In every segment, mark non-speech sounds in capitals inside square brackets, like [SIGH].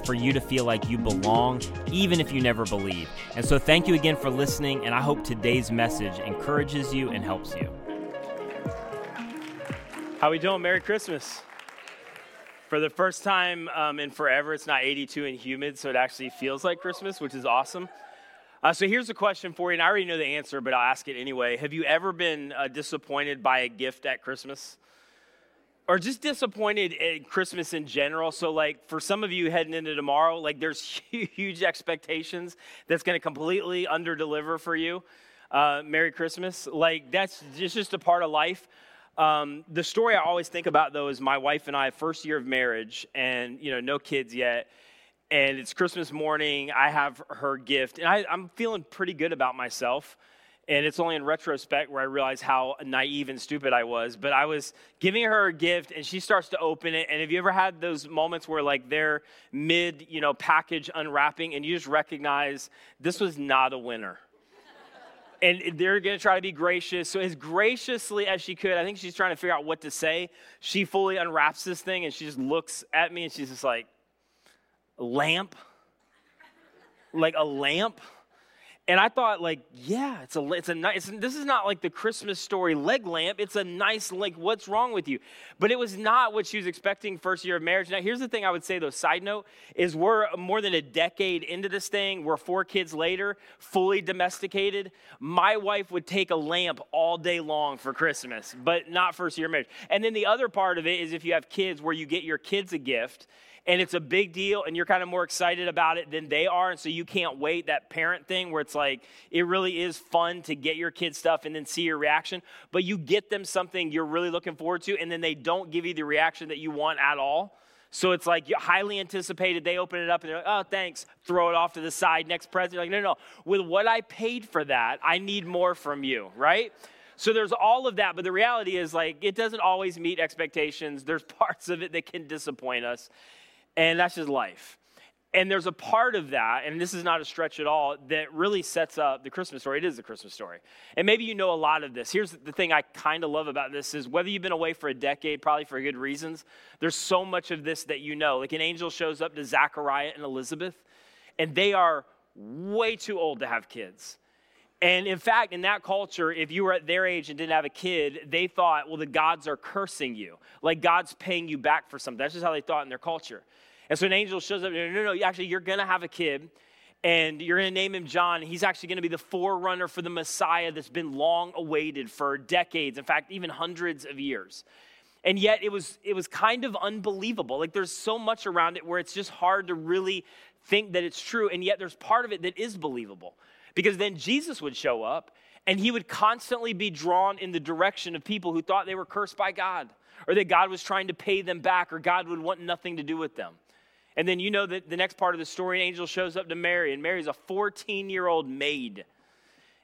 for you to feel like you belong, even if you never believe. And so, thank you again for listening, and I hope today's message encourages you and helps you. How we doing? Merry Christmas. For the first time um, in forever, it's not 82 and humid, so it actually feels like Christmas, which is awesome. Uh, so here's a question for you, and I already know the answer, but I'll ask it anyway. Have you ever been uh, disappointed by a gift at Christmas? Or just disappointed in Christmas in general. So, like, for some of you heading into tomorrow, like, there's [LAUGHS] huge expectations that's going to completely underdeliver for you. Uh, Merry Christmas. Like, that's just, just a part of life. Um, the story I always think about, though, is my wife and I, first year of marriage, and, you know, no kids yet. And it's Christmas morning. I have her gift, and I, I'm feeling pretty good about myself. And it's only in retrospect where I realize how naive and stupid I was. But I was giving her a gift and she starts to open it. And have you ever had those moments where like they're mid, you know, package unwrapping and you just recognize this was not a winner? and they're going to try to be gracious. So, as graciously as she could, I think she's trying to figure out what to say. She fully unwraps this thing and she just looks at me and she's just like, lamp? Like a lamp? And I thought, like, yeah, it's a, it's a nice, this is not like the Christmas story leg lamp. It's a nice, like, what's wrong with you? But it was not what she was expecting first year of marriage. Now, here's the thing I would say, though, side note, is we're more than a decade into this thing. We're four kids later, fully domesticated. My wife would take a lamp all day long for Christmas, but not first year of marriage. And then the other part of it is if you have kids where you get your kids a gift, and it's a big deal and you're kind of more excited about it than they are and so you can't wait that parent thing where it's like it really is fun to get your kids stuff and then see your reaction but you get them something you're really looking forward to and then they don't give you the reaction that you want at all so it's like highly anticipated. They open it up and they're like, oh, thanks. Throw it off to the side. Next present. like, no, no. With what I paid for that, I need more from you, right? So there's all of that. But the reality is, like, it doesn't always meet expectations. There's [LAUGHS] parts of it that can disappoint us. And that's just life. And there's a part of that, and this is not a stretch at all, that really sets up the Christmas story. It is the Christmas story. And maybe you know a lot of this. Here's the thing I kind of love about this is whether you've been away for a decade, probably for good reasons, there's so much of this that you know. Like an angel shows up to Zachariah and Elizabeth, and they are way too old to have kids. And in fact, in that culture, if you were at their age and didn't have a kid, they thought, well, the gods are cursing you. Like God's paying you back for something. That's just how they thought in their culture. And so an angel shows up, and no, no, no, actually, you're going to have a kid and you're going to name him John. He's actually going to be the forerunner for the Messiah that's been long awaited for decades, in fact, even hundreds of years. And yet it was it was kind of unbelievable. Like there's so much around it where it's just hard to really think that it's true and yet there's part of it that is believable. Because then Jesus would show up and he would constantly be drawn in the direction of people who thought they were cursed by God or that God was trying to pay them back or God would want nothing to do with them. And then you know that the next part of the story, an angel shows up to Mary, and Mary's a 14 year old maid.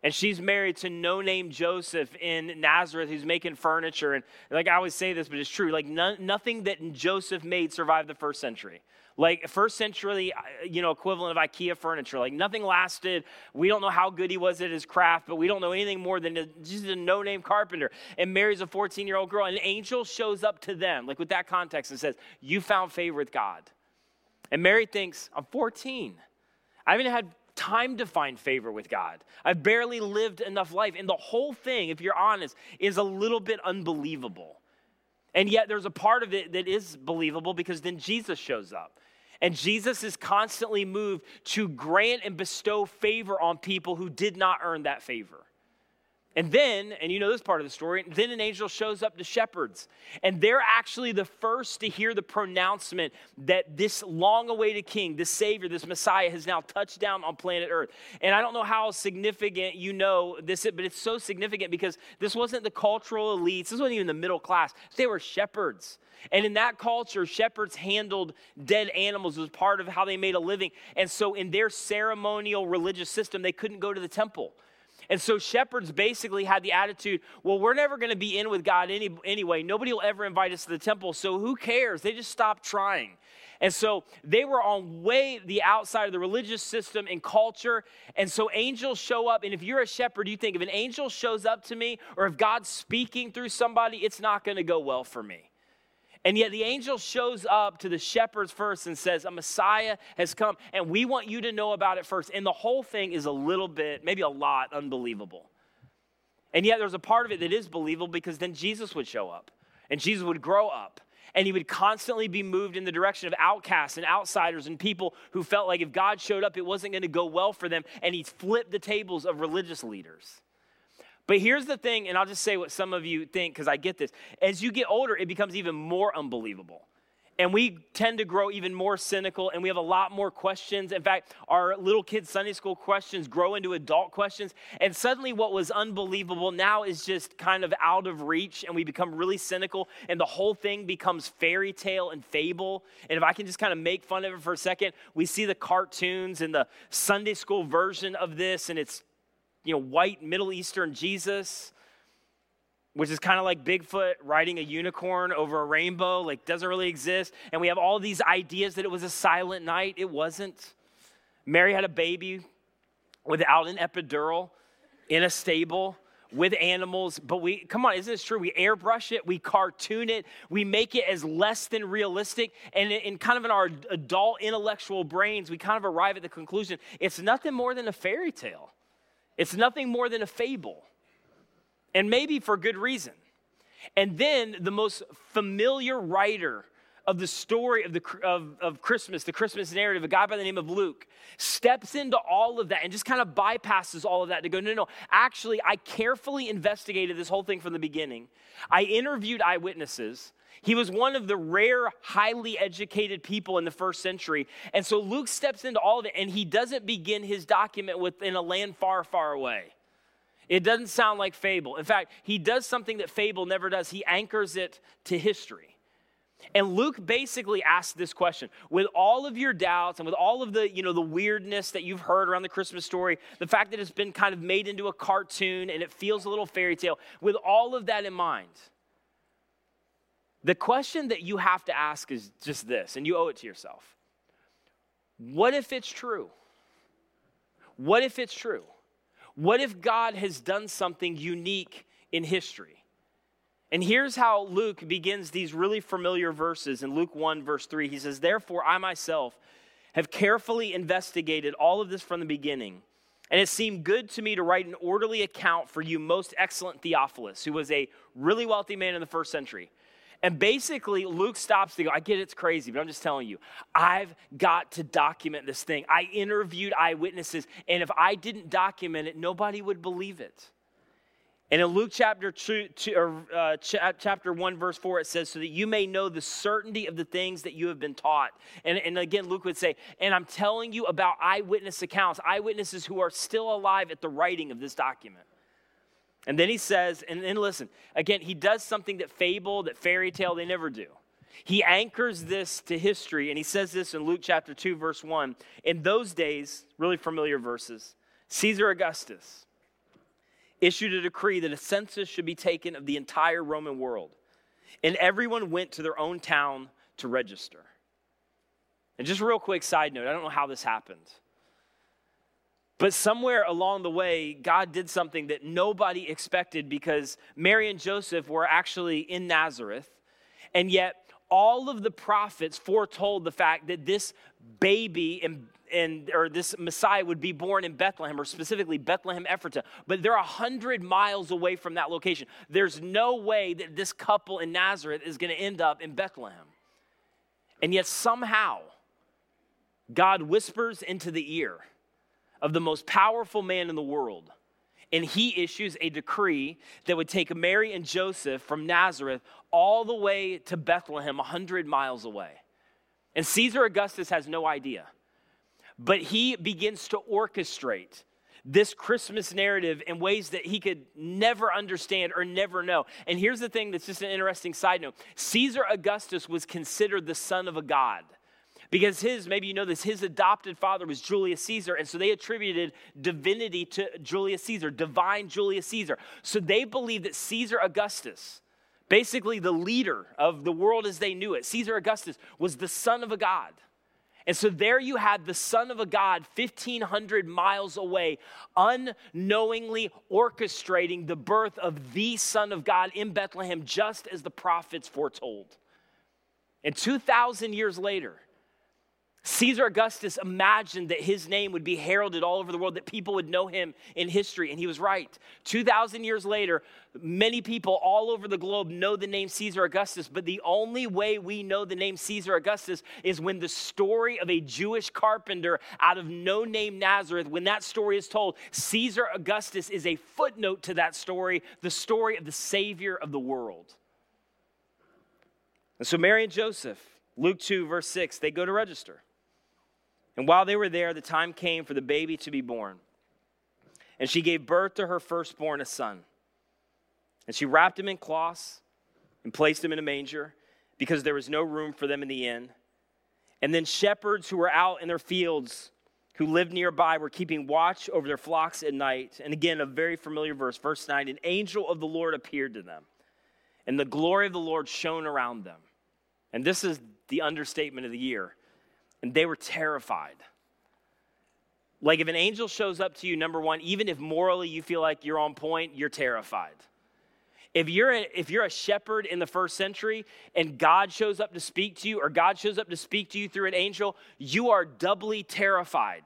And she's married to no name Joseph in Nazareth who's making furniture. And like I always say this, but it's true. Like nothing that Joseph made survived the first century. Like first century, uh, you know, equivalent of IKEA furniture. Like nothing lasted. We don't know how good he was at his craft, but we don't know anything more than just a no name carpenter. And Mary's a 14 year old girl. And an angel shows up to them, like with that context, and says, You found favor with God. And Mary thinks, I'm 14. I haven't had time to find favor with God. I've barely lived enough life. And the whole thing, if you're honest, is a little bit unbelievable. And yet there's a part of it that is believable because then Jesus shows up. And Jesus is constantly moved to grant and bestow favor on people who did not earn that favor. And then, and you know this part of the story, then an angel shows up to shepherds. And they're actually the first to hear the pronouncement that this long awaited king, this savior, this Messiah has now touched down on planet Earth. And I don't know how significant you know this, but it's so significant because this wasn't the cultural elites, this wasn't even the middle class. They were shepherds. And in that culture, shepherds handled dead animals as part of how they made a living. And so, in their ceremonial religious system, they couldn't go to the temple. And so shepherds basically had the attitude, well, we're never going to be in with God any, anyway. Nobody will ever invite us to the temple, so who cares? They just stopped trying. And so they were on way the outside of the religious system and culture. And so angels show up. And if you're a shepherd, you think if an angel shows up to me or if God's speaking through somebody, it's not going to go well for me. And yet the angel shows up to the shepherds first and says, A Messiah has come, and we want you to know about it first. And the whole thing is a little bit, maybe a lot, unbelievable. And yet there's a part of it that is believable because then Jesus would show up, and Jesus would grow up, and he would constantly be moved in the direction of outcasts and outsiders and people who felt like if God showed up, it wasn't going to go well for them, and he flipped the tables of religious leaders. But here's the thing, and I'll just say what some of you think because I get this. As you get older, it becomes even more unbelievable. And we tend to grow even more cynical, and we have a lot more questions. In fact, our little kids' Sunday school questions grow into adult questions. And suddenly, what was unbelievable now is just kind of out of reach, and we become really cynical, and the whole thing becomes fairy tale and fable. And if I can just kind of make fun of it for a second, we see the cartoons and the Sunday school version of this, and it's you know, white Middle Eastern Jesus, which is kind of like Bigfoot riding a unicorn over a rainbow, like doesn't really exist. And we have all these ideas that it was a silent night. It wasn't. Mary had a baby without an epidural in a stable with animals, but we, come on, isn't this true? We airbrush it, we cartoon it, we make it as less than realistic, and in kind of in our adult intellectual brains, we kind of arrive at the conclusion it's nothing more than a fairy tale. It's nothing more than a fable, and maybe for good reason. And then the most familiar writer of the story of, the, of, of Christmas, the Christmas narrative, a guy by the name of Luke, steps into all of that and just kind of bypasses all of that to go, no, no, actually, I carefully investigated this whole thing from the beginning. I interviewed eyewitnesses. He was one of the rare, highly educated people in the first century. And so Luke steps into all of it, and he doesn't begin his document within a land far, far away. It doesn't sound like fable. In fact, he does something that fable never does. He anchors it to history. And Luke basically asks this question with all of your doubts and with all of the, you know, the weirdness that you've heard around the Christmas story, the fact that it's been kind of made into a cartoon and it feels a little fairy tale, with all of that in mind, the question that you have to ask is just this, and you owe it to yourself. What if it's true? What if it's true? What if God has done something unique in history? And here's how Luke begins these really familiar verses in Luke 1, verse 3. He says, Therefore, I myself have carefully investigated all of this from the beginning, and it seemed good to me to write an orderly account for you, most excellent Theophilus, who was a really wealthy man in the first century. And basically, Luke stops to go, I get it's crazy, but I'm just telling you, I've got to document this thing. I interviewed eyewitnesses, and if I didn't document it, nobody would believe it. And in Luke chapter, two, two or, uh, ch- chapter 1, verse 4, it says, So that you may know the certainty of the things that you have been taught. And, and again, Luke would say, And I'm telling you about eyewitness accounts, eyewitnesses who are still alive at the writing of this document. And then he says, and then listen, again, he does something that fable, that fairy tale, they never do. He anchors this to history, and he says this in Luke chapter 2, verse 1. In those days, really familiar verses, Caesar Augustus issued a decree that a census should be taken of the entire Roman world, and everyone went to their own town to register. And just a real quick side note I don't know how this happened. But somewhere along the way, God did something that nobody expected because Mary and Joseph were actually in Nazareth. And yet, all of the prophets foretold the fact that this baby and, and or this Messiah would be born in Bethlehem, or specifically Bethlehem Ephratah. But they're a hundred miles away from that location. There's no way that this couple in Nazareth is going to end up in Bethlehem. And yet somehow, God whispers into the ear of the most powerful man in the world and he issues a decree that would take Mary and Joseph from Nazareth all the way to Bethlehem, 100 miles away. And Caesar Augustus has no idea. But he begins to orchestrate this Christmas narrative in ways that he could never understand or never know. And here's the thing that's just an interesting side note Caesar Augustus was considered the son of a god. Because his, maybe you know this, his adopted father was Julius Caesar, and so they attributed divinity to Julius Caesar, divine Julius Caesar. So they believed that Caesar Augustus, basically the leader of the world as they knew it, Caesar Augustus was the son of a god. And so there you had the Son of a God 1,500 miles away, unknowingly orchestrating the birth of the Son of God in Bethlehem, just as the prophets foretold. And 2,000 years later, Caesar Augustus imagined that his name would be heralded all over the world, that people would know him in history, and he was right. 2,000 years later, many people all over the globe know the name Caesar Augustus, but the only way we know the name Caesar Augustus is when the story of a Jewish carpenter out of no name Nazareth, when that story is told, Caesar Augustus is a footnote to that story, the story of the Savior of the world. And so Mary and Joseph, Luke 2, verse 6, they go to register. And while they were there, the time came for the baby to be born. And she gave birth to her firstborn, a son. And she wrapped him in cloths and placed him in a manger because there was no room for them in the inn. And then shepherds who were out in their fields, who lived nearby, were keeping watch over their flocks at night. And again, a very familiar verse, verse 9 an angel of the Lord appeared to them, and the glory of the Lord shone around them. And this is the understatement of the year and they were terrified. Like if an angel shows up to you, number one, even if morally you feel like you're on point, you're terrified. If you're, a, if you're a shepherd in the first century and God shows up to speak to you, or God shows up to speak to you through an angel, you are doubly terrified.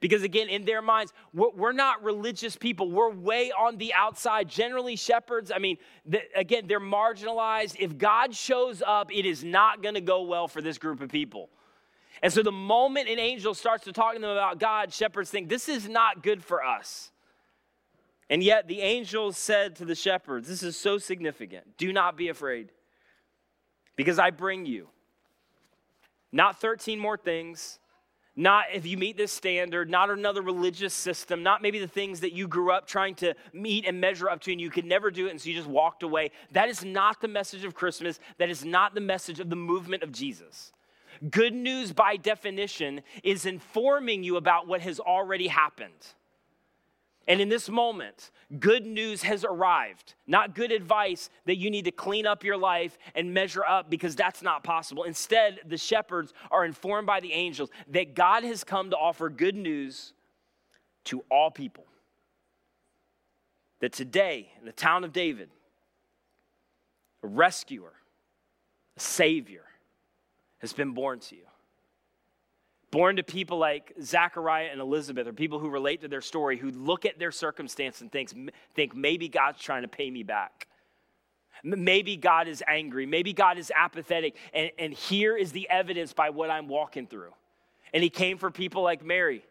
Because again, in their minds, we're, not religious people. We're way on the outside. Generally, shepherds, I mean, again, they're marginalized. If God shows up, it is not going to go well for this group of people. And so the moment an angel starts to talk to them about God, shepherds think, this is not good for us. And yet the angel said to the shepherds, this is so significant. Do not be afraid, because I bring you not 13 more things, not if you meet this standard, not another religious system, not maybe the things that you grew up trying to meet and measure up to and you could never do it and so you just walked away. That is not the message of Christmas. That is not the message of the movement of Jesus. Good news, by definition, is informing you about what has already happened. And in this moment, good news has arrived. Not good advice that you need to clean up your life and measure up because that's not possible. Instead, the shepherds are informed by the angels that God has come to offer good news to all people. That today, in the town of David, a rescuer, a savior, has been born to you. Born to people like Zachariah and Elizabeth, or people who relate to their story, who look at their circumstance and thinks, think maybe God's trying to pay me back. Maybe God is angry. Maybe God is apathetic. And, and here is the evidence by what I'm walking through. And he came for people like Mary,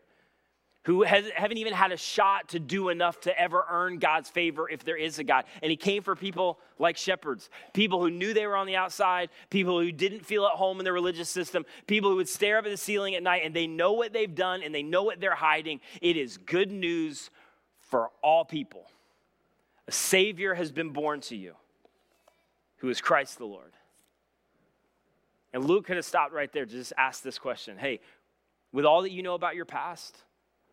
who has, haven't even had a shot to do enough to ever earn God's favor if there is a God. And he came for people like shepherds, people who knew they were on the outside, people who didn't feel at home in the religious system, people who would stare up at the ceiling at night and they know what they've done and they know what they're hiding. It is good news for all people. A Savior has been born to you, who is Christ the Lord. And Luke could have stopped right there to just ask this question Hey, with all that you know about your past,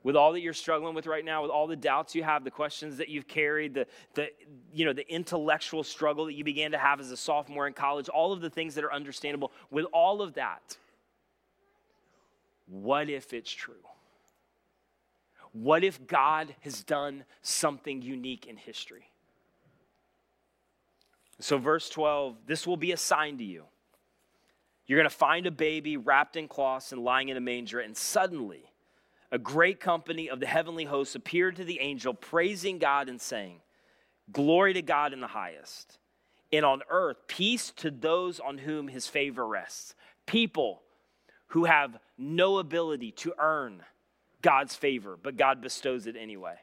with all that you're struggling with right now, with all the doubts you have, the questions that you've carried, the, the, you know, the intellectual struggle that you began to have as a sophomore in college, all of the things that are understandable, with all of that, what if it's true? What if God has done something unique in history? So, verse 12 this will be a sign to you. You're going to find a baby wrapped in cloths and lying in a manger, and suddenly, a great company of the heavenly hosts appeared to the angel, praising God and saying, Glory to God in the highest, and on earth, peace to those on whom his favor rests. People who have no ability to earn God's favor, but God bestows it anyway.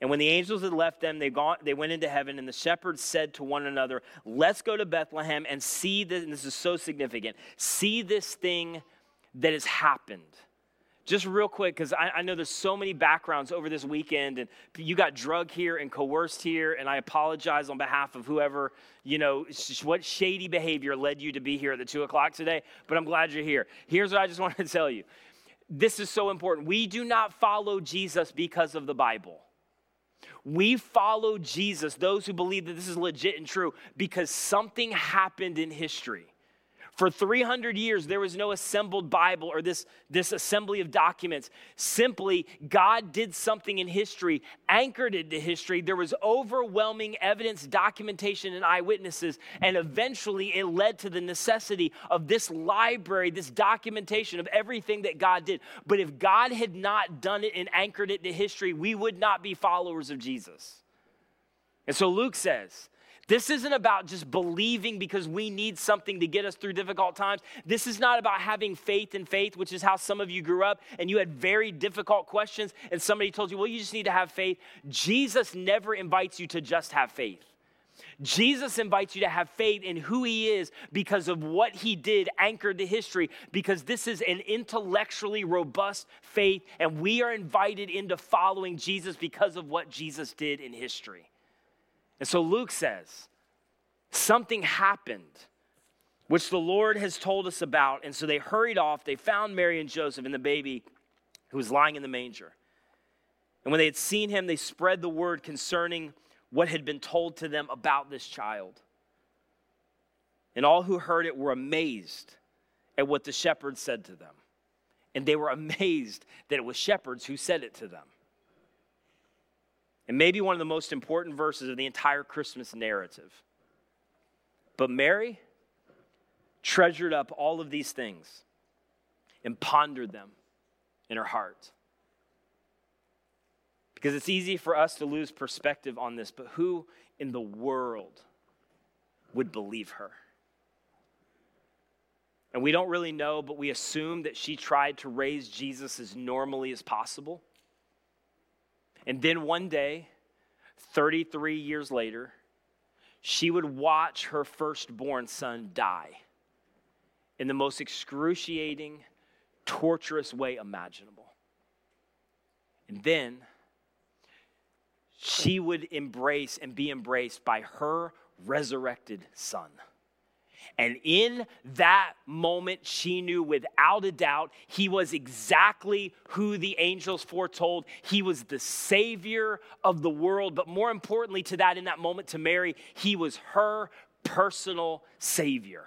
And when the angels had left them, they, gone, they went into heaven, and the shepherds said to one another, Let's go to Bethlehem and see this. And this is so significant see this thing that has happened. Just real quick, because I, I, know there's so many backgrounds over this weekend, and you got drugged here and coerced here, and I apologize on behalf of whoever, you know, what shady behavior led you to be here at the two o'clock today, but I'm glad you're here. Here's what I just [LAUGHS] wanted to tell you this is so important. We do not follow Jesus because of the Bible. We follow Jesus, those who believe that this is legit and true, because something happened in history. For 300 years, there was no assembled Bible or this, this assembly of documents. Simply, God did something in history, anchored it to history. There was overwhelming evidence, documentation, and eyewitnesses. And eventually, it led to the necessity of this library, this documentation of everything that God did. But if God had not done it and anchored it to history, we would not be followers of Jesus. And so Luke says, this isn't about just believing because we need something to get us through difficult times. This is not about having faith in faith, which is how some of you grew up and you had very difficult questions and somebody told you, well, you just need to have faith. Jesus never invites you to just have faith. Jesus invites you to have faith in who he is because of what he did anchored to history, because this is an intellectually robust faith, and we are invited into following Jesus because of what Jesus did in history. And so Luke says, something happened, which the Lord has told us about. And so they hurried off. They found Mary and Joseph and the baby who was lying in the manger. And when they had seen him, they spread the word concerning what had been told to them about this child. And all who heard it were amazed at what the shepherds said to them. And they were [LAUGHS] amazed that it was shepherds who said it to them and maybe one of the most important verses of the entire Christmas narrative. But Mary treasured up all of these things and pondered them in her heart. Because it's easy for us to lose perspective on this, but who in the world would believe her? And we don't really know, but we assume that she tried to raise Jesus as normally as possible. And then one day, 33 years later, she would watch her firstborn son die in the most excruciating, torturous way imaginable. And then she would embrace and be embraced by her resurrected son. And in that moment, she knew without a doubt he was exactly who the angels foretold. He was the Savior of the world. But more importantly to that, in that moment to Mary, he was her personal Savior.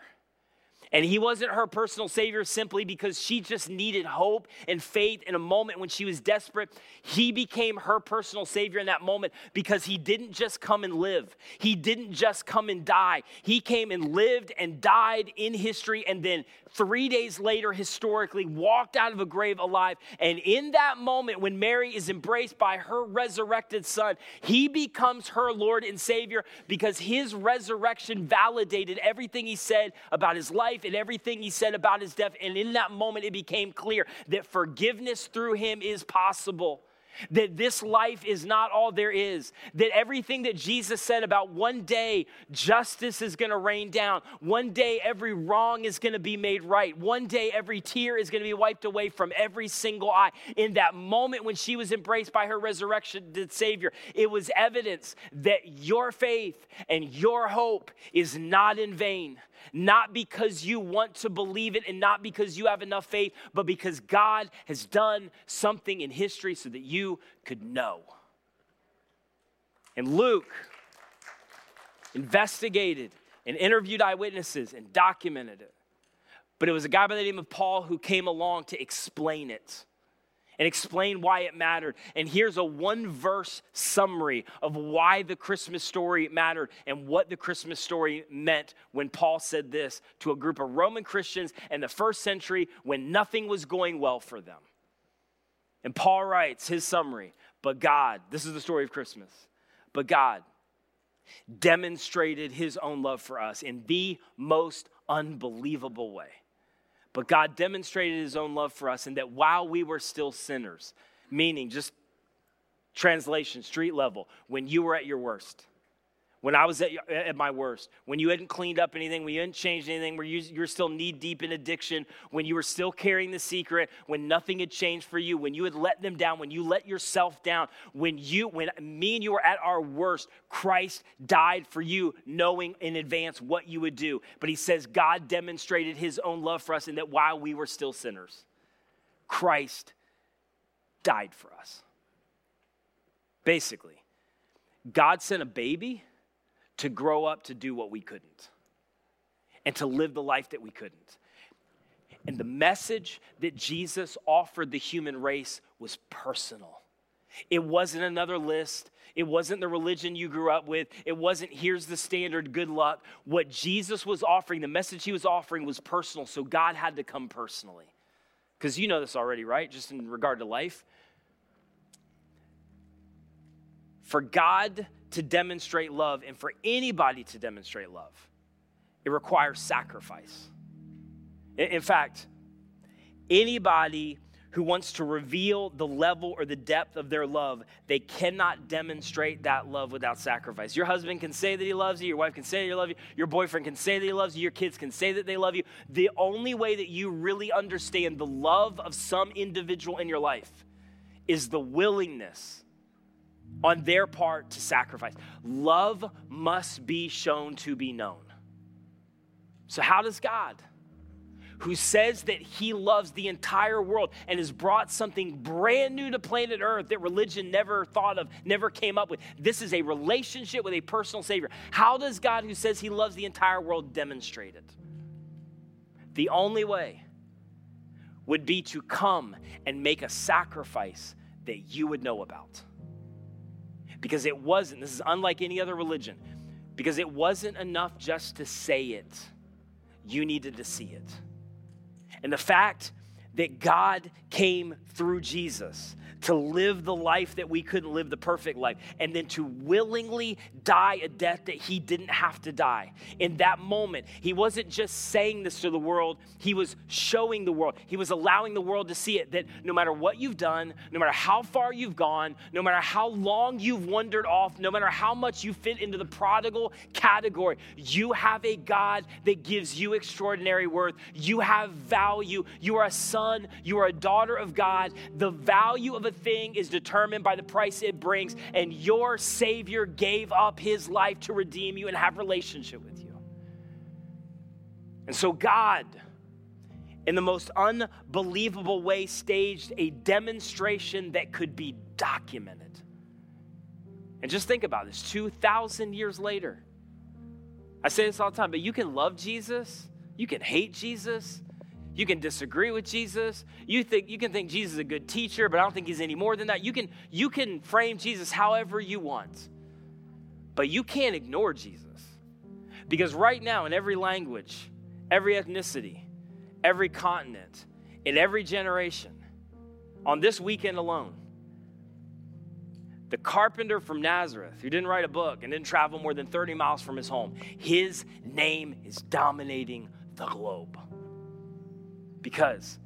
And he wasn't her personal savior simply because she just needed hope and faith in a moment when she was desperate. He became her personal savior in that moment because he didn't just come and live, he didn't just come and die. He came and lived and died in history and then three days later, historically, walked out of a grave alive. And in that moment, when Mary is embraced by her resurrected son, he becomes her Lord and Savior because his resurrection validated everything he said about his life and everything he said about his death. And in that moment, it became clear that forgiveness through him is possible that this life is not all there is, that everything that Jesus said about one day justice is going to rain down, one day every wrong is going to be made right, one day every tear is going to be wiped away from every single eye. In that moment when she was embraced by her resurrection Savior, it was evidence that your faith and your hope is not in vain not because you want to believe it and not because you have enough faith, but because God has done something in history so that you could know. And Luke investigated and interviewed eyewitnesses and documented it. But it was a guy by the name of Paul who came along to explain it and explain why it mattered. And here's a one verse summary of why the Christmas story mattered and what the Christmas story meant when Paul said this to a group of Roman Christians in the first century when nothing was going well for them. And Paul writes his summary, but God, this is the story of Christmas, but God demonstrated his own love for us in the most unbelievable way. But God demonstrated his own love for us, in that while we were still sinners, meaning just Translation, street level, when you were at your worst when I was at, at, my worst, when you hadn't cleaned up anything, when you hadn't changed anything, when you, you were still knee deep in addiction, when you were still carrying the secret, when nothing had changed for you, when you had let them down, when you let yourself down, when you, when me and you were at our worst, Christ died for you, knowing in advance what you would do. But he says God demonstrated his own love for us, and that while we were still sinners, Christ died for us. Basically, God sent a baby to grow up to do what we couldn't and to live the life that we couldn't. And the message that Jesus offered the human race was personal. It wasn't another list. It wasn't the religion you grew up with. It wasn't here's the standard, good luck. What Jesus was offering, the message he was offering was personal. So God had to come personally. Because you know this already, right? Just in regard to life. For God to demonstrate love and for anybody to demonstrate love, it requires sacrifice. In fact, anybody who wants to reveal the level or the depth of their love, they cannot demonstrate that love without sacrifice. Your husband can say that he loves you, your wife can say that he loves you, your boyfriend can say that he loves you, your kids can say that they love you. The only way that you really understand the love of some individual in your life is the willingness on their part to sacrifice. Love must be shown to be known. So, how does God, who says that he loves the entire world and has brought something brand new to planet Earth that religion never thought of, never came up with, this is a relationship with a personal Savior. How does God, who says he loves the entire world, demonstrate it? The only way would be to come and make a sacrifice that you would know about because it wasn't, this is unlike any other religion, because it wasn't enough just to say it, you needed to see it. And the fact that God came through Jesus to live the life that we couldn't live, the perfect life, and then to willingly die a death that he didn't have to die. In that moment, he wasn't just saying this to the world, he was showing the world. He was allowing the world to see it that no matter what you've done, no matter how far you've gone, no matter how long you've wandered off, no matter how much you fit into the prodigal category, you have a God that gives you extraordinary worth. You have value. You are a son, you are a daughter of God. The value of a thing is determined by the price it brings, and your Savior gave up his life to redeem you and have relationship with you. And so God, in the most unbelievable way, staged a demonstration that could be documented. And just think about this 2,000 years later. I say this all the time, but you can love Jesus, you can hate Jesus, you can disagree with Jesus. You think you can think Jesus is a good teacher, but I don't think he's any more than that. You can you can frame Jesus however you want. But you can't ignore Jesus. Because right now in every language, every ethnicity, every continent, in every generation, on this weekend alone, the carpenter from Nazareth, who didn't write a book and didn't travel more than 30 miles from his home, his name is dominating the globe. Because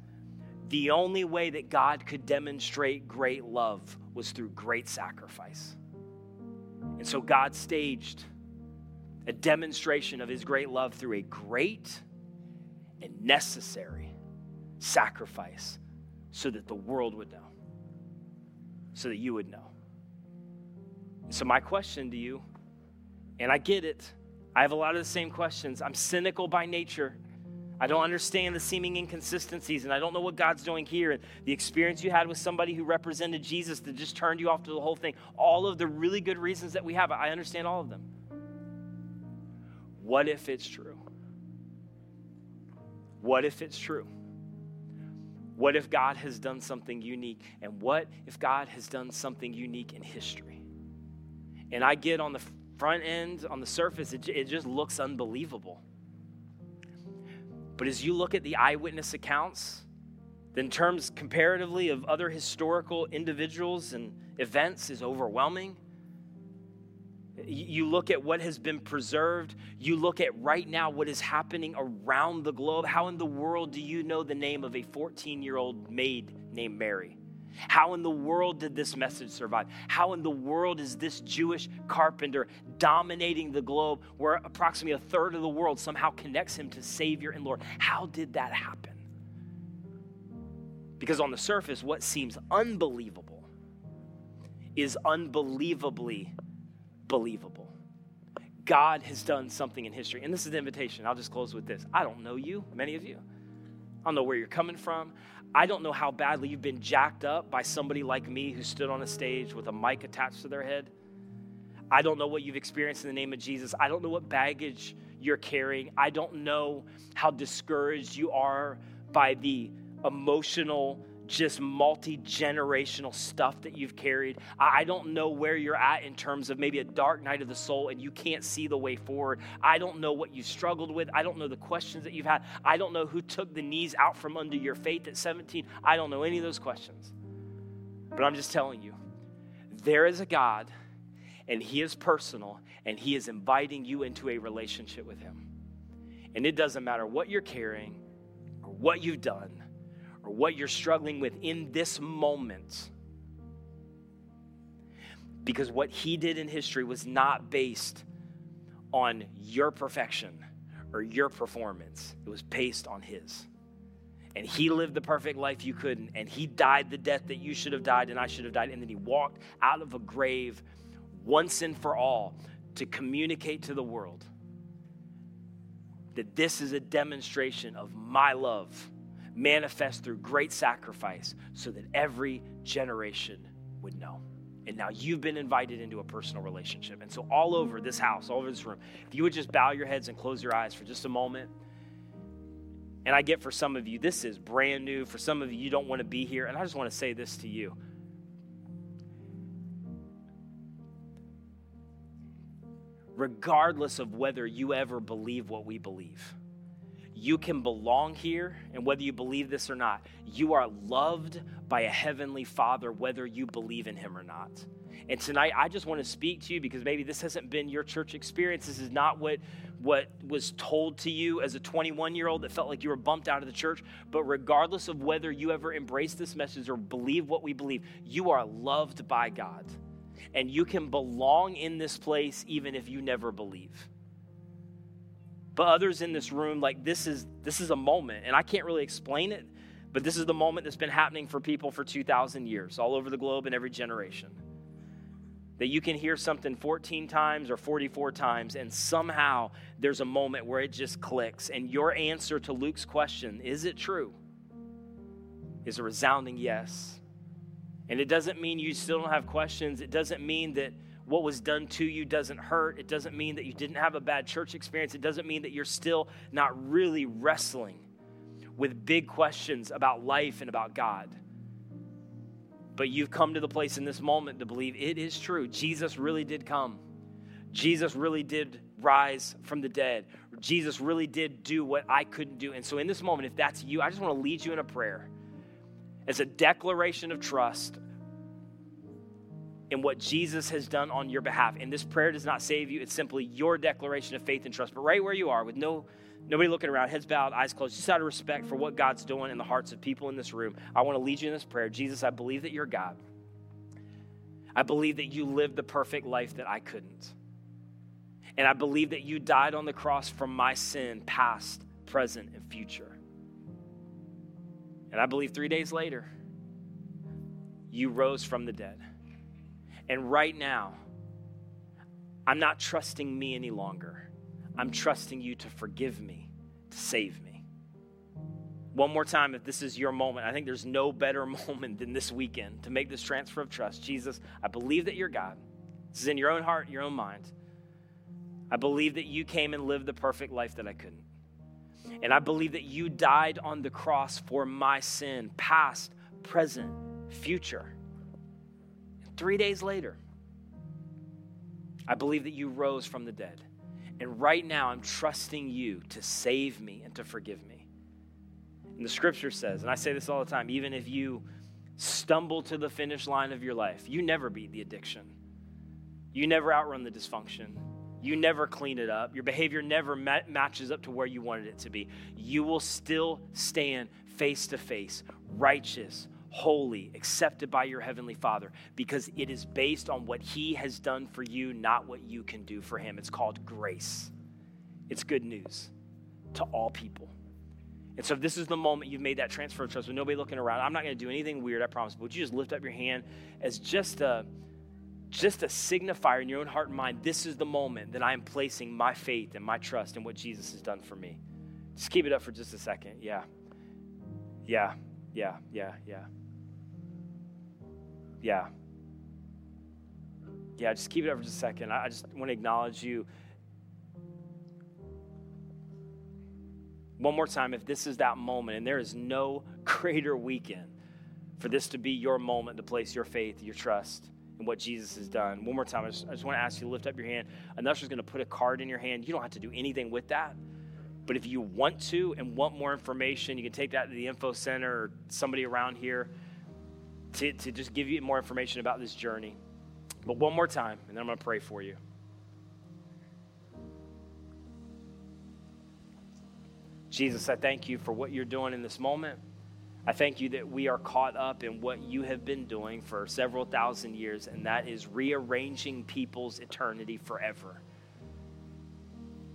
the only way that God could demonstrate great love was through great sacrifice. And so God staged a demonstration of his great love through a great and necessary sacrifice so that the world would know, so that you would know. So, my question to you, and I get it, I have a lot of the same questions. I'm cynical by nature. I don't understand the seeming inconsistencies, and I don't know what God's doing here. And the experience you had with somebody who represented Jesus that just turned you off to the whole thing. All of the really good reasons that we have, I understand all of them. What if it's true? What if it's true? What if God has done something unique? And what if God has done something unique in history? And I get on the front end, on the surface, it, it just looks unbelievable. But as you look at the eyewitness accounts, in terms comparatively of other historical individuals and events is overwhelming. You look at what has been preserved. You look at right now what is happening around the globe. How in the world do you know the name of a 14 year old maid named Mary? How in the world did this message survive? How in the world is this Jewish carpenter dominating the globe where approximately a third of the world somehow connects him to Savior and Lord? How did that happen? Because on the surface, what seems unbelievable is unbelievably believable. God has done something in history. And this is the invitation. I'll just close with this. I don't know you, many of you. I don't know where you're coming from. I don't know how badly you've been jacked up by somebody like me who stood on a stage with a mic attached to their head. I don't know what you've experienced in the name of Jesus. I don't know what baggage you're carrying. I don't know how discouraged you are by the emotional just multi generational stuff that you've carried. I don't know where you're at in terms of maybe a dark night of the soul and you can't see the way forward. I don't know what you struggled with. I don't know the questions that you've had. I don't know who took the knees out from under your faith at 17. I don't know any of those questions. But I'm just telling you, there is a God and He is personal and He is inviting you into a relationship with Him. And it doesn't matter what you're carrying or what you've done or what you're struggling with in this moment. Because what he did in history was not based on your perfection or your performance, it was based on his. And he lived the perfect life you couldn't, and he died the death that you should have died and I should have died. And then he walked out of a grave once and for all to communicate to the world that this is a demonstration of my love manifest through great sacrifice so that every generation would know. And now you've been invited into a personal relationship. And so, all over this house, all over this room, if you would just bow your heads and close your eyes for just a moment. And I get for some of you, this is brand new. For some of you, you don't want to be here. And I just want to say this to you. Regardless of whether you ever believe what we believe, you can belong here, and whether you believe this or not, you are loved by a heavenly Father, whether you believe in Him or not. And tonight, I just want to speak to you because maybe this hasn't been your church experience. This is not what, what was told to you as a 21 year old that felt like you were bumped out of the church. But regardless of whether you ever embrace this message or believe what we believe, you are loved by God. And you can belong in this place even if you never believe but others in this room like this is this is a moment and i can't really explain it but this is the moment that's been happening for people for 2000 years all over the globe in every generation. That you can hear something 14 times or 44 times and somehow there's a moment where it just clicks and your answer to luke's question is it true? Is a resounding yes. And it doesn't mean you still don't have questions. It doesn't mean that what was done to you doesn't hurt. It doesn't mean that you didn't have a bad church experience. It doesn't mean that you're still not really wrestling with big questions about life and about God. But you've come to the place in this moment to believe it is true. Jesus really did come. Jesus really did rise from the dead. Jesus really did do what I couldn't do. And so, in this moment, if that's you, I just want to lead you in a prayer as a declaration of trust in what Jesus has done on your behalf. And this prayer does not save you, it's simply your declaration of faith and trust. But right where you are, with no nobody looking around, heads bowed, eyes closed, just out of respect for what God's doing in the hearts of people in this room, I want to lead you in this prayer. Jesus, I believe that you're God. I believe that you lived the perfect life that I couldn't. And I believe that you died on the cross for my sin, past, present, and future. And I believe three days later, you rose from the dead. And right now, I'm not trusting me any longer. I'm trusting you to forgive me, to save me. One more time, if this is your moment, I think there's no better [LAUGHS] moment than this weekend to make this transfer of trust. Jesus, I believe that you're God. This is in your own heart, your own mind. I believe that you came and lived the perfect life that I couldn't. And I believe that you died on the cross for my sin, past, present, future. Three days later, I believe that you rose from the dead. And right now, I'm trusting you to save me and to forgive me. And the scripture says, and I say this all the time, even if you stumble to the finish line of your life, you never beat the addiction. You never outrun the dysfunction. You never clean it up. Your behavior never ma- matches up to where you wanted it to be. You will still stand face to face, righteous, holy, accepted by your heavenly Father, because it is based on what He has done for you, not what you can do for Him. It's called grace. It's good news to all people. And so, if this is the moment you've made that transfer of trust with nobody looking around, I'm not going to do anything weird, I promise. But would you just lift up your hand as just a just a signifier in your own heart and mind? This is the moment that I am placing my faith and my trust in what Jesus has done for me. Just keep it up for just a second. Yeah. Yeah. Yeah. Yeah. Yeah. Yeah. Yeah, just keep it up for just a second. I just want to acknowledge you. One more time, if this is that moment, and there is no [LAUGHS] greater weekend for this to be your moment to place your faith, your trust in what Jesus has done. One more time, I just, I just want to ask you to lift up your hand. An usher's going to put a card in your hand. You don't have to do anything with that. But if you want to and want more information, you can take that to the info center or somebody around here to, to just give you more information about this journey. But one more time, and then I'm going to pray for you. Jesus, I thank you for what you're doing in this moment. I thank you that we are caught up in what you have been doing for several thousand years, and that is rearranging people's eternity forever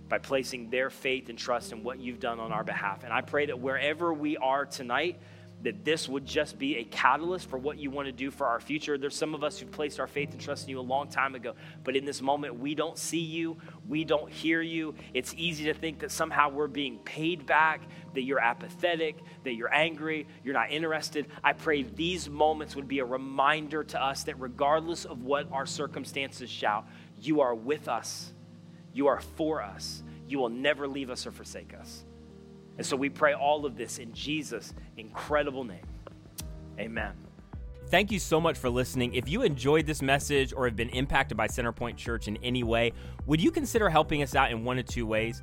by placing their faith and trust in what you've done on our behalf. And I pray that wherever we are tonight, that this would just be a catalyst for what you want to do for our future. There's some of us who've placed our faith and trust in you a long time ago, but in this moment, we don't see you, we don't hear you. It's easy to think that somehow we're being paid back, that you're apathetic, that you're angry, you're not interested. I pray these moments would be a reminder to us that regardless of what our circumstances shout, you are with us, you are for us, you will never leave us or forsake us. And so we pray all of this in Jesus' incredible name. Amen. Thank you so much for listening. If you enjoyed this message or have been impacted by Centerpoint Church in any way, would you consider helping us out in one of two ways?